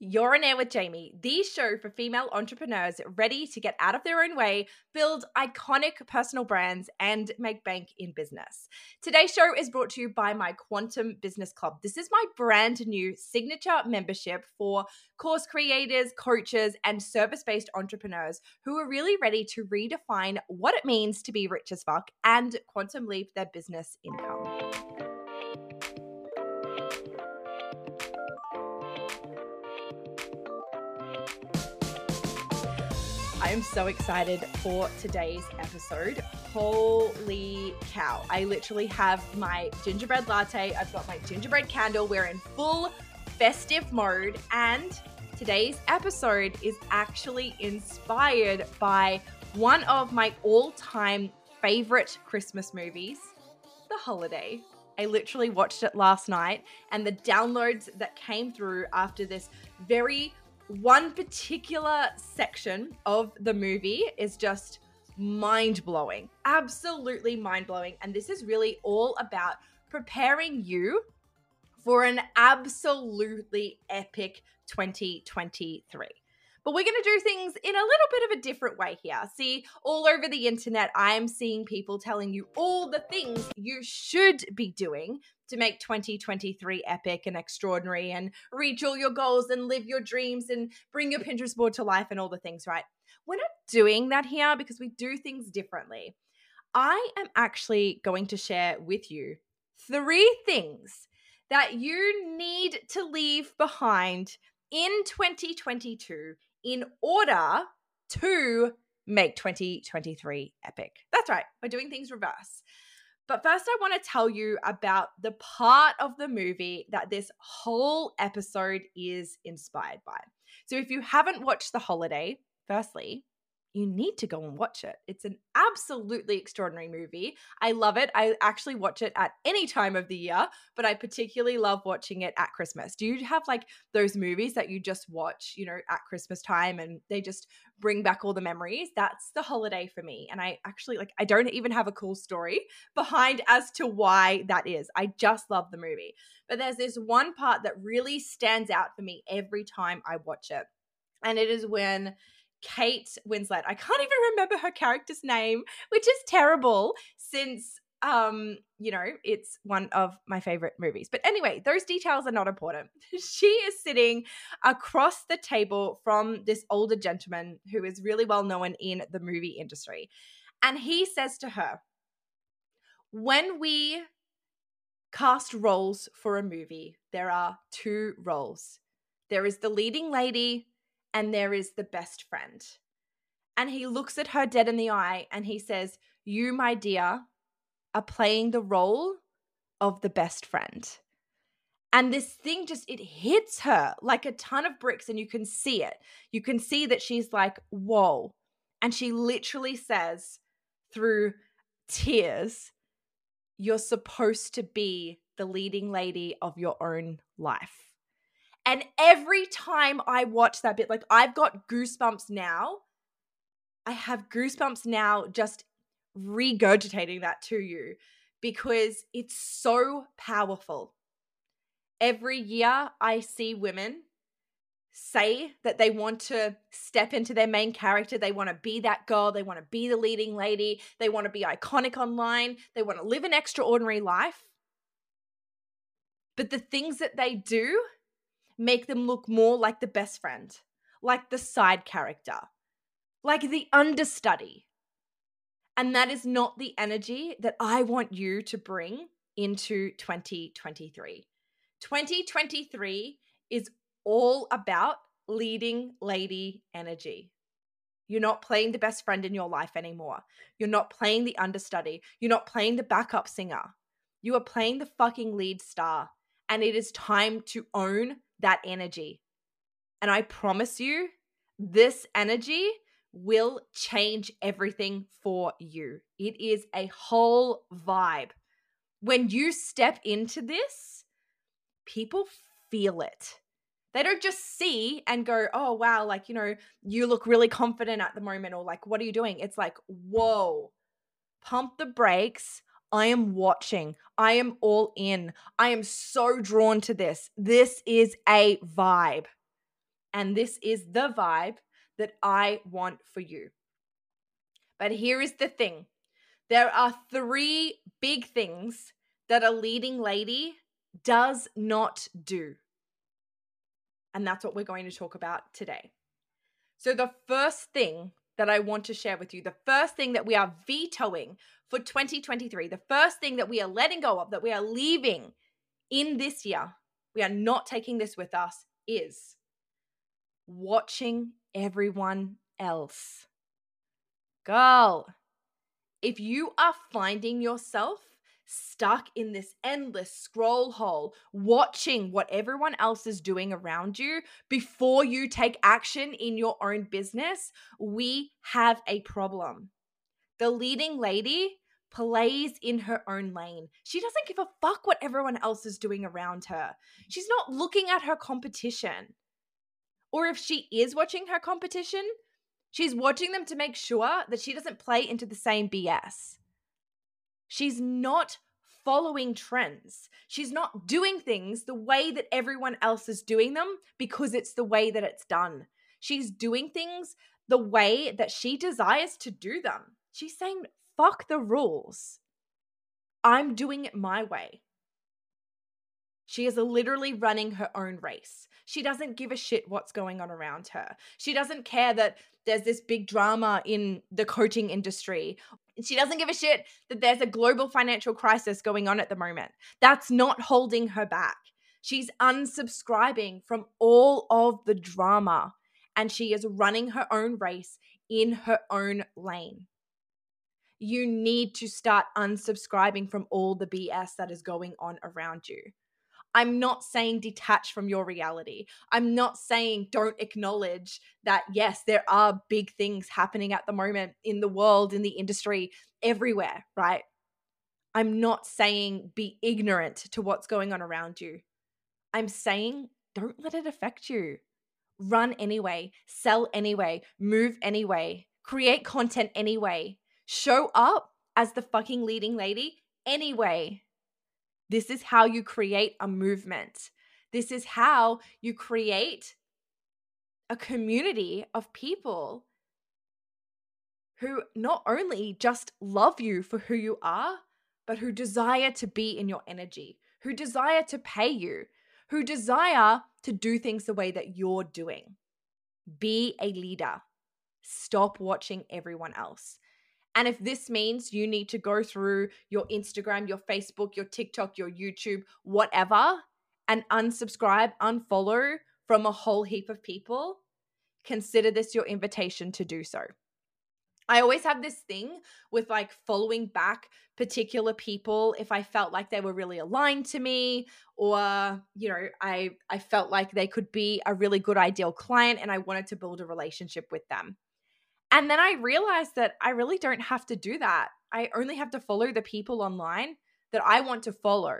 You're on air with Jamie, the show for female entrepreneurs ready to get out of their own way, build iconic personal brands, and make bank in business. Today's show is brought to you by my Quantum Business Club. This is my brand new signature membership for course creators, coaches, and service based entrepreneurs who are really ready to redefine what it means to be rich as fuck and quantum leap their business income. I am so excited for today's episode. Holy cow. I literally have my gingerbread latte, I've got my gingerbread candle. We're in full festive mode. And today's episode is actually inspired by one of my all time favorite Christmas movies, The Holiday. I literally watched it last night, and the downloads that came through after this very one particular section of the movie is just mind blowing, absolutely mind blowing. And this is really all about preparing you for an absolutely epic 2023. But we're going to do things in a little bit of a different way here. See, all over the internet, I'm seeing people telling you all the things you should be doing to make 2023 epic and extraordinary and reach all your goals and live your dreams and bring your Pinterest board to life and all the things, right? We're not doing that here because we do things differently. I am actually going to share with you three things that you need to leave behind in 2022 in order to make 2023 epic. That's right, we're doing things reverse. But first, I want to tell you about the part of the movie that this whole episode is inspired by. So, if you haven't watched The Holiday, firstly, you need to go and watch it. It's an absolutely extraordinary movie. I love it. I actually watch it at any time of the year, but I particularly love watching it at Christmas. Do you have like those movies that you just watch, you know, at Christmas time and they just bring back all the memories? That's the holiday for me. And I actually like I don't even have a cool story behind as to why that is. I just love the movie. But there's this one part that really stands out for me every time I watch it. And it is when Kate Winslet. I can't even remember her character's name, which is terrible since um you know it's one of my favorite movies. But anyway those details are not important. She is sitting across the table from this older gentleman who is really well known in the movie industry and he says to her when we cast roles for a movie there are two roles. There is the leading lady and there is the best friend. And he looks at her dead in the eye and he says, You, my dear, are playing the role of the best friend. And this thing just, it hits her like a ton of bricks, and you can see it. You can see that she's like, Whoa. And she literally says through tears, You're supposed to be the leading lady of your own life. And every time I watch that bit, like I've got goosebumps now. I have goosebumps now just regurgitating that to you because it's so powerful. Every year I see women say that they want to step into their main character. They want to be that girl. They want to be the leading lady. They want to be iconic online. They want to live an extraordinary life. But the things that they do make them look more like the best friend, like the side character, like the understudy. And that is not the energy that I want you to bring into 2023. 2023 is all about leading lady energy. You're not playing the best friend in your life anymore. You're not playing the understudy. You're not playing the backup singer. You are playing the fucking lead star. And it is time to own that energy. And I promise you, this energy will change everything for you. It is a whole vibe. When you step into this, people feel it. They don't just see and go, oh, wow, like, you know, you look really confident at the moment, or like, what are you doing? It's like, whoa, pump the brakes, I am watching. I am all in. I am so drawn to this. This is a vibe. And this is the vibe that I want for you. But here is the thing there are three big things that a leading lady does not do. And that's what we're going to talk about today. So, the first thing that I want to share with you, the first thing that we are vetoing for 2023, the first thing that we are letting go of, that we are leaving in this year, we are not taking this with us, is watching everyone else. Girl, if you are finding yourself stuck in this endless scroll hole, watching what everyone else is doing around you before you take action in your own business, we have a problem. The leading lady plays in her own lane. She doesn't give a fuck what everyone else is doing around her. She's not looking at her competition. Or if she is watching her competition, she's watching them to make sure that she doesn't play into the same BS. She's not following trends. She's not doing things the way that everyone else is doing them because it's the way that it's done. She's doing things the way that she desires to do them. She's saying, fuck the rules. I'm doing it my way. She is literally running her own race. She doesn't give a shit what's going on around her. She doesn't care that there's this big drama in the coaching industry. She doesn't give a shit that there's a global financial crisis going on at the moment. That's not holding her back. She's unsubscribing from all of the drama and she is running her own race in her own lane you need to start unsubscribing from all the BS that is going on around you. I'm not saying detach from your reality. I'm not saying don't acknowledge that, yes, there are big things happening at the moment in the world, in the industry, everywhere, right? I'm not saying be ignorant to what's going on around you. I'm saying don't let it affect you. Run anyway, sell anyway, move anyway, create content anyway show up as the fucking leading lady anyway. This is how you create a movement. This is how you create a community of people who not only just love you for who you are, but who desire to be in your energy, who desire to pay you, who desire to do things the way that you're doing. Be a leader. Stop watching everyone else. And if this means you need to go through your Instagram, your Facebook, your TikTok, your YouTube, whatever, and unsubscribe, unfollow from a whole heap of people, consider this your invitation to do so. I always have this thing with like following back particular people if I felt like they were really aligned to me or you know I I felt like they could be a really good ideal client and I wanted to build a relationship with them. And then I realized that I really don't have to do that. I only have to follow the people online that I want to follow.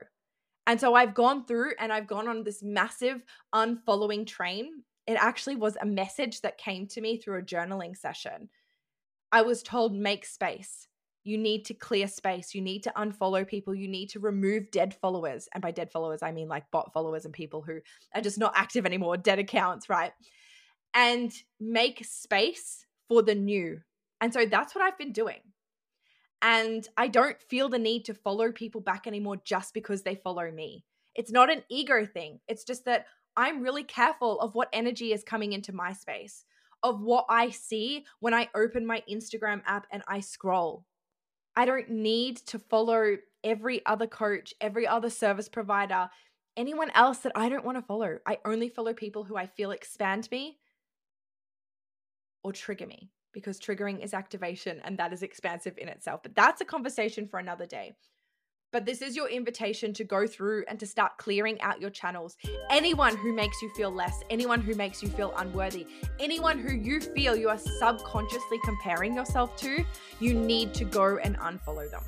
And so I've gone through and I've gone on this massive unfollowing train. It actually was a message that came to me through a journaling session. I was told, make space. You need to clear space. You need to unfollow people. You need to remove dead followers. And by dead followers, I mean like bot followers and people who are just not active anymore, dead accounts, right? And make space for the new. And so that's what I've been doing. And I don't feel the need to follow people back anymore just because they follow me. It's not an ego thing. It's just that I'm really careful of what energy is coming into my space, of what I see when I open my Instagram app and I scroll. I don't need to follow every other coach, every other service provider, anyone else that I don't want to follow. I only follow people who I feel expand me or trigger me because triggering is activation and that is expansive in itself. But that's a conversation for another day. But this is your invitation to go through and to start clearing out your channels. Anyone who makes you feel less, anyone who makes you feel unworthy, anyone who you feel you are subconsciously comparing yourself to, you need to go and unfollow them.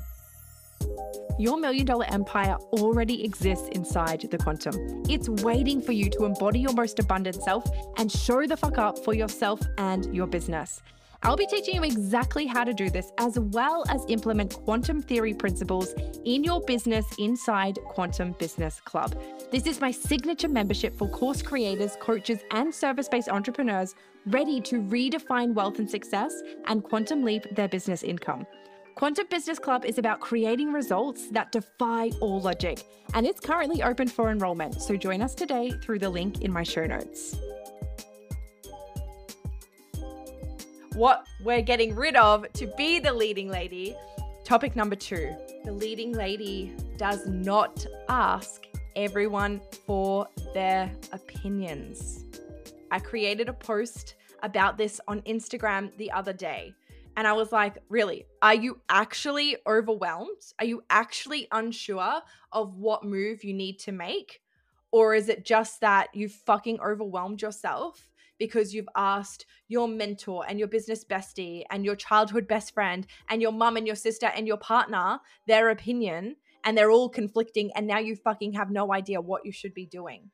Your million dollar empire already exists inside the quantum. It's waiting for you to embody your most abundant self and show the fuck up for yourself and your business. I'll be teaching you exactly how to do this, as well as implement quantum theory principles in your business inside Quantum Business Club. This is my signature membership for course creators, coaches, and service based entrepreneurs ready to redefine wealth and success and quantum leap their business income. Quantum Business Club is about creating results that defy all logic, and it's currently open for enrollment. So join us today through the link in my show notes. What we're getting rid of to be the leading lady. Topic number two the leading lady does not ask everyone for their opinions. I created a post about this on Instagram the other day. And I was like, really? Are you actually overwhelmed? Are you actually unsure of what move you need to make? Or is it just that you fucking overwhelmed yourself because you've asked your mentor and your business bestie and your childhood best friend and your mum and your sister and your partner their opinion and they're all conflicting and now you fucking have no idea what you should be doing?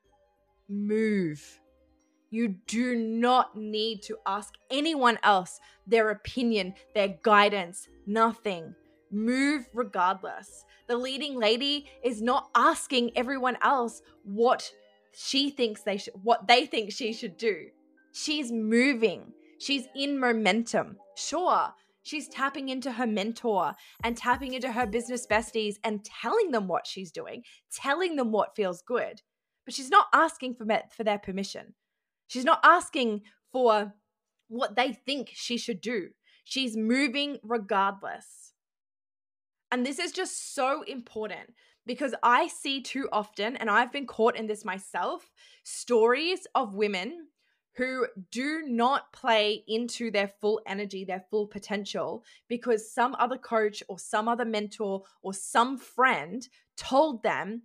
Move. You do not need to ask anyone else their opinion, their guidance, nothing. Move regardless. The leading lady is not asking everyone else what she thinks they should what they think she should do. She's moving. She's in momentum. Sure, she's tapping into her mentor and tapping into her business besties and telling them what she's doing, telling them what feels good. But she's not asking for, for their permission. She's not asking for what they think she should do. She's moving regardless. And this is just so important because I see too often, and I've been caught in this myself, stories of women who do not play into their full energy, their full potential, because some other coach or some other mentor or some friend told them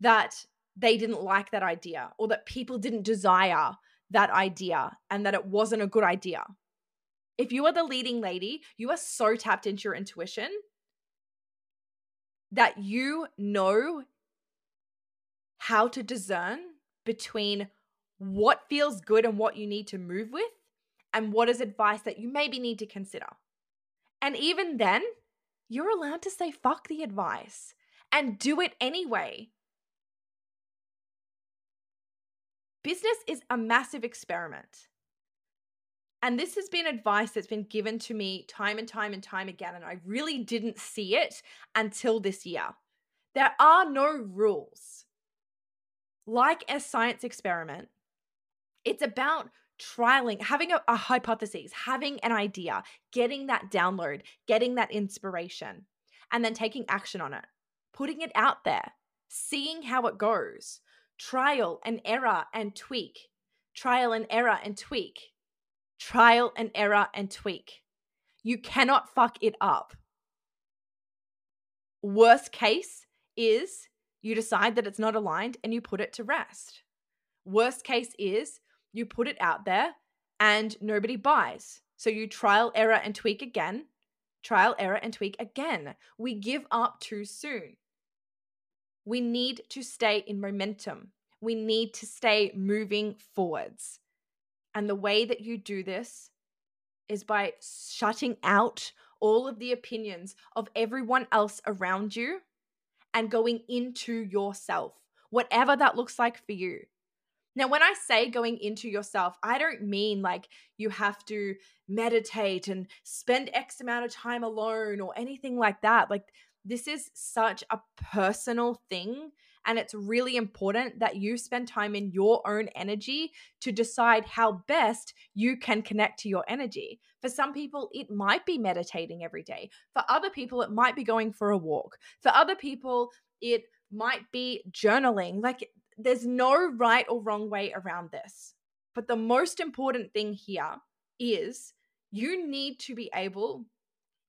that they didn't like that idea or that people didn't desire that idea and that it wasn't a good idea. If you are the leading lady, you are so tapped into your intuition that you know how to discern between what feels good and what you need to move with and what is advice that you maybe need to consider. And even then, you're allowed to say fuck the advice and do it anyway business is a massive experiment. And this has been advice that's been given to me time and time and time again. And I really didn't see it until this year. There are no rules. Like a science experiment, it's about trialing, having a, a hypothesis, having an idea, getting that download, getting that inspiration, and then taking action on it, putting it out there, seeing how it goes, trial and error and tweak, trial and error and tweak, trial and error and tweak. You cannot fuck it up. Worst case is you decide that it's not aligned and you put it to rest. Worst case is you put it out there and nobody buys. So you trial, error, and tweak again, trial, error, and tweak again. We give up too soon. We need to stay in momentum. We need to stay moving forwards. And the way that you do this is by shutting out all of the opinions of everyone else around you and going into yourself, whatever that looks like for you. Now, when I say going into yourself, I don't mean like you have to meditate and spend X amount of time alone or anything like that. Like, this is such a personal thing. And it's really important that you spend time in your own energy to decide how best you can connect to your energy. For some people, it might be meditating every day. For other people, it might be going for a walk. For other people, it might be journaling. Like, there's no right or wrong way around this. But the most important thing here is you need to be able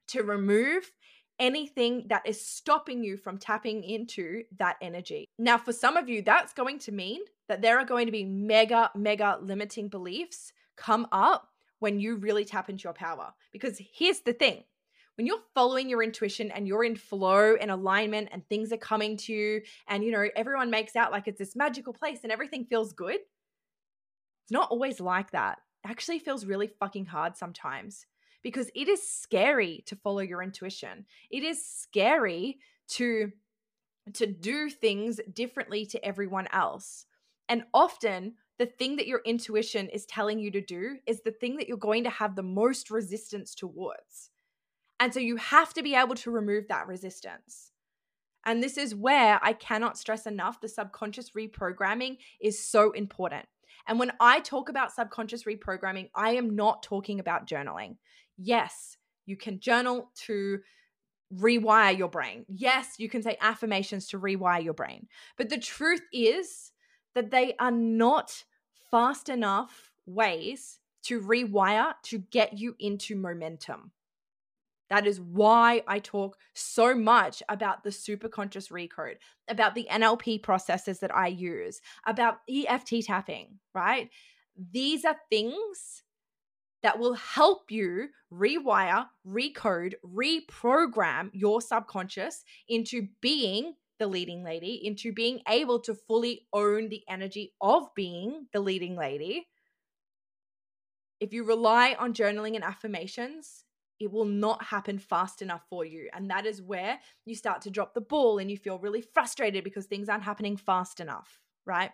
to remove anything that is stopping you from tapping into that energy. Now, for some of you, that's going to mean that there are going to be mega, mega limiting beliefs come up when you really tap into your power. Because here's the thing when you're following your intuition and you're in flow and alignment and things are coming to you, and you know, everyone makes out like it's this magical place and everything feels good, it's not always like that. It actually feels really fucking hard sometimes because it is scary to follow your intuition. It is scary to to do things differently to everyone else. And often the thing that your intuition is telling you to do is the thing that you're going to have the most resistance towards. And so you have to be able to remove that resistance. And this is where I cannot stress enough the subconscious reprogramming is so important. And when I talk about subconscious reprogramming, I am not talking about journaling. Yes, you can journal to rewire your brain. Yes, you can say affirmations to rewire your brain. But the truth is that they are not fast enough ways to rewire to get you into momentum. That is why I talk so much about the superconscious recode, about the NLP processes that I use, about EFT tapping, right? These are things that will help you rewire, recode, reprogram your subconscious into being the leading lady, into being able to fully own the energy of being the leading lady. If you rely on journaling and affirmations, it will not happen fast enough for you. And that is where you start to drop the ball and you feel really frustrated because things aren't happening fast enough, right?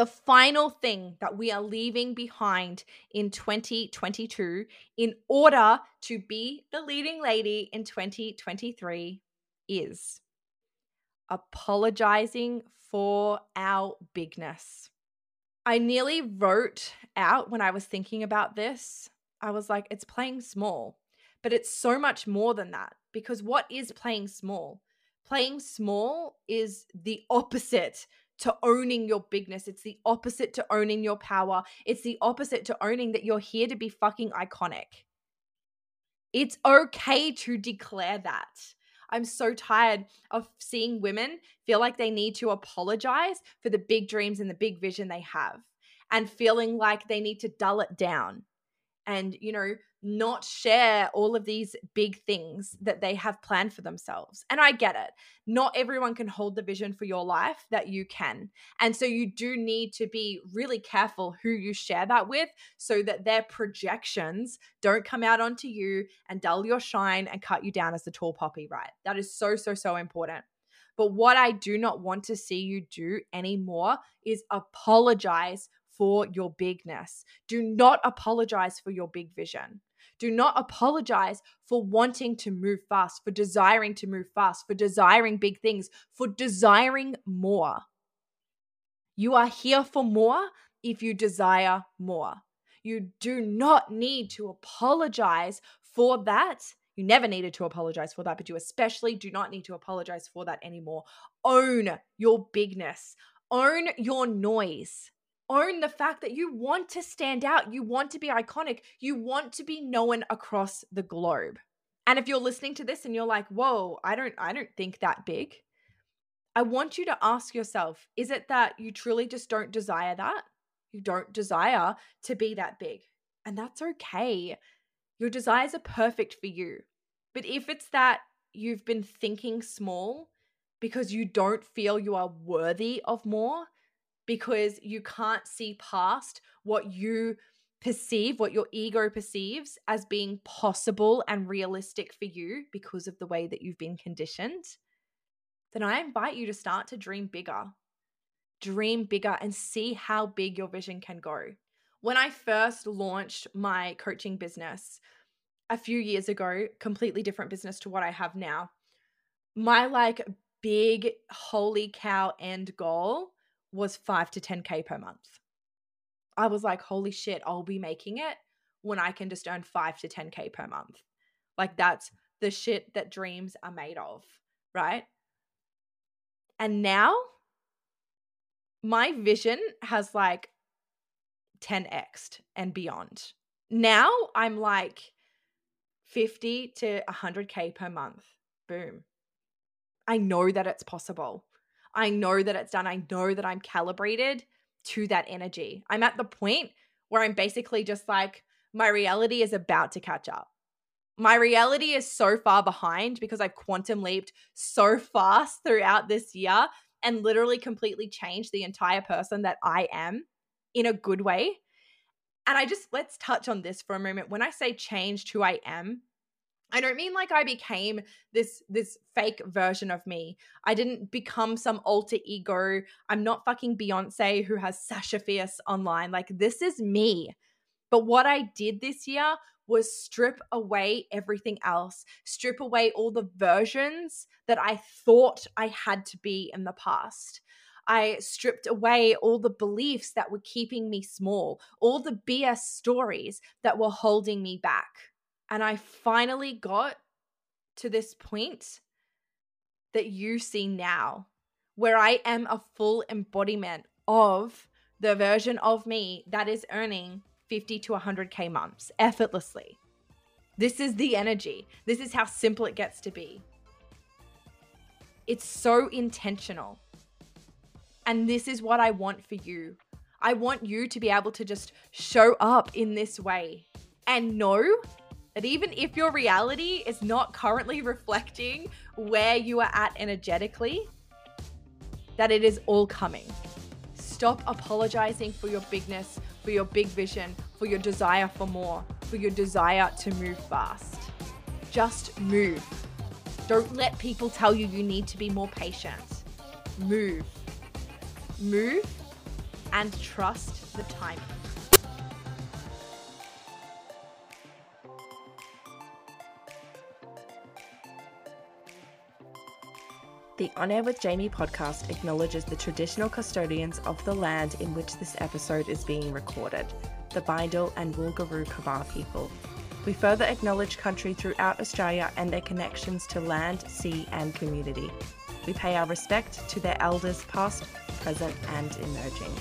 The final thing that we are leaving behind in 2022 in order to be the leading lady in 2023 is apologizing for our bigness. I nearly wrote out when I was thinking about this, I was like, it's playing small. But it's so much more than that because what is playing small? Playing small is the opposite to owning your bigness. It's the opposite to owning your power. It's the opposite to owning that you're here to be fucking iconic. It's okay to declare that. I'm so tired of seeing women feel like they need to apologize for the big dreams and the big vision they have and feeling like they need to dull it down and, you know, not share all of these big things that they have planned for themselves. And I get it. Not everyone can hold the vision for your life that you can. And so you do need to be really careful who you share that with so that their projections don't come out onto you and dull your shine and cut you down as the tall poppy, right? That is so, so, so important. But what I do not want to see you do anymore is apologize for your bigness. Do not apologize for your big vision. Do not apologize for wanting to move fast, for desiring to move fast, for desiring big things, for desiring more. You are here for more if you desire more. You do not need to apologize for that. You never needed to apologize for that, but you especially do not need to apologize for that anymore. Own your bigness, own your noise own the fact that you want to stand out, you want to be iconic, you want to be known across the globe. And if you're listening to this and you're like, "Whoa, I don't I don't think that big." I want you to ask yourself, is it that you truly just don't desire that? You don't desire to be that big. And that's okay. Your desires are perfect for you. But if it's that you've been thinking small because you don't feel you are worthy of more, because you can't see past what you perceive, what your ego perceives as being possible and realistic for you because of the way that you've been conditioned, then I invite you to start to dream bigger. Dream bigger and see how big your vision can go. When I first launched my coaching business a few years ago, completely different business to what I have now, my like big holy cow end goal was 5 to 10k per month. I was like, holy shit, I'll be making it when I can just earn 5 to 10k per month. Like that's the shit that dreams are made of, right? And now my vision has like 10xed and beyond. Now I'm like 50 to 100k per month. Boom. I know that it's possible. I know that it's done. I know that I'm calibrated to that energy. I'm at the point where I'm basically just like, my reality is about to catch up. My reality is so far behind because I've quantum leaped so fast throughout this year and literally completely changed the entire person that I am in a good way. And I just let's touch on this for a moment. When I say changed who I am, I don't mean like I became this this fake version of me. I didn't become some alter ego. I'm not fucking Beyonce who has Sasha Fierce online. Like this is me. But what I did this year was strip away everything else, strip away all the versions that I thought I had to be in the past. I stripped away all the beliefs that were keeping me small, all the BS stories that were holding me back. And I finally got to this point that you see now, where I am a full embodiment of the version of me that is earning 50 to 100K months effortlessly. This is the energy. This is how simple it gets to be. It's so intentional. And this is what I want for you. I want you to be able to just show up in this way and know that even if your reality is not currently reflecting where you are at energetically, that it is all coming. Stop apologizing for your bigness, for your big vision, for your desire for more, for your desire to move fast. Just move. Don't let people tell you you need to be more patient. Move. Move and trust the timing. The On Air with Jamie podcast acknowledges the traditional custodians of the land in which this episode is being recorded, the Bindal and Wulgurukaba people. We further acknowledge country throughout Australia and their connections to land, sea, and community. We pay our respect to their elders past, present, and emerging.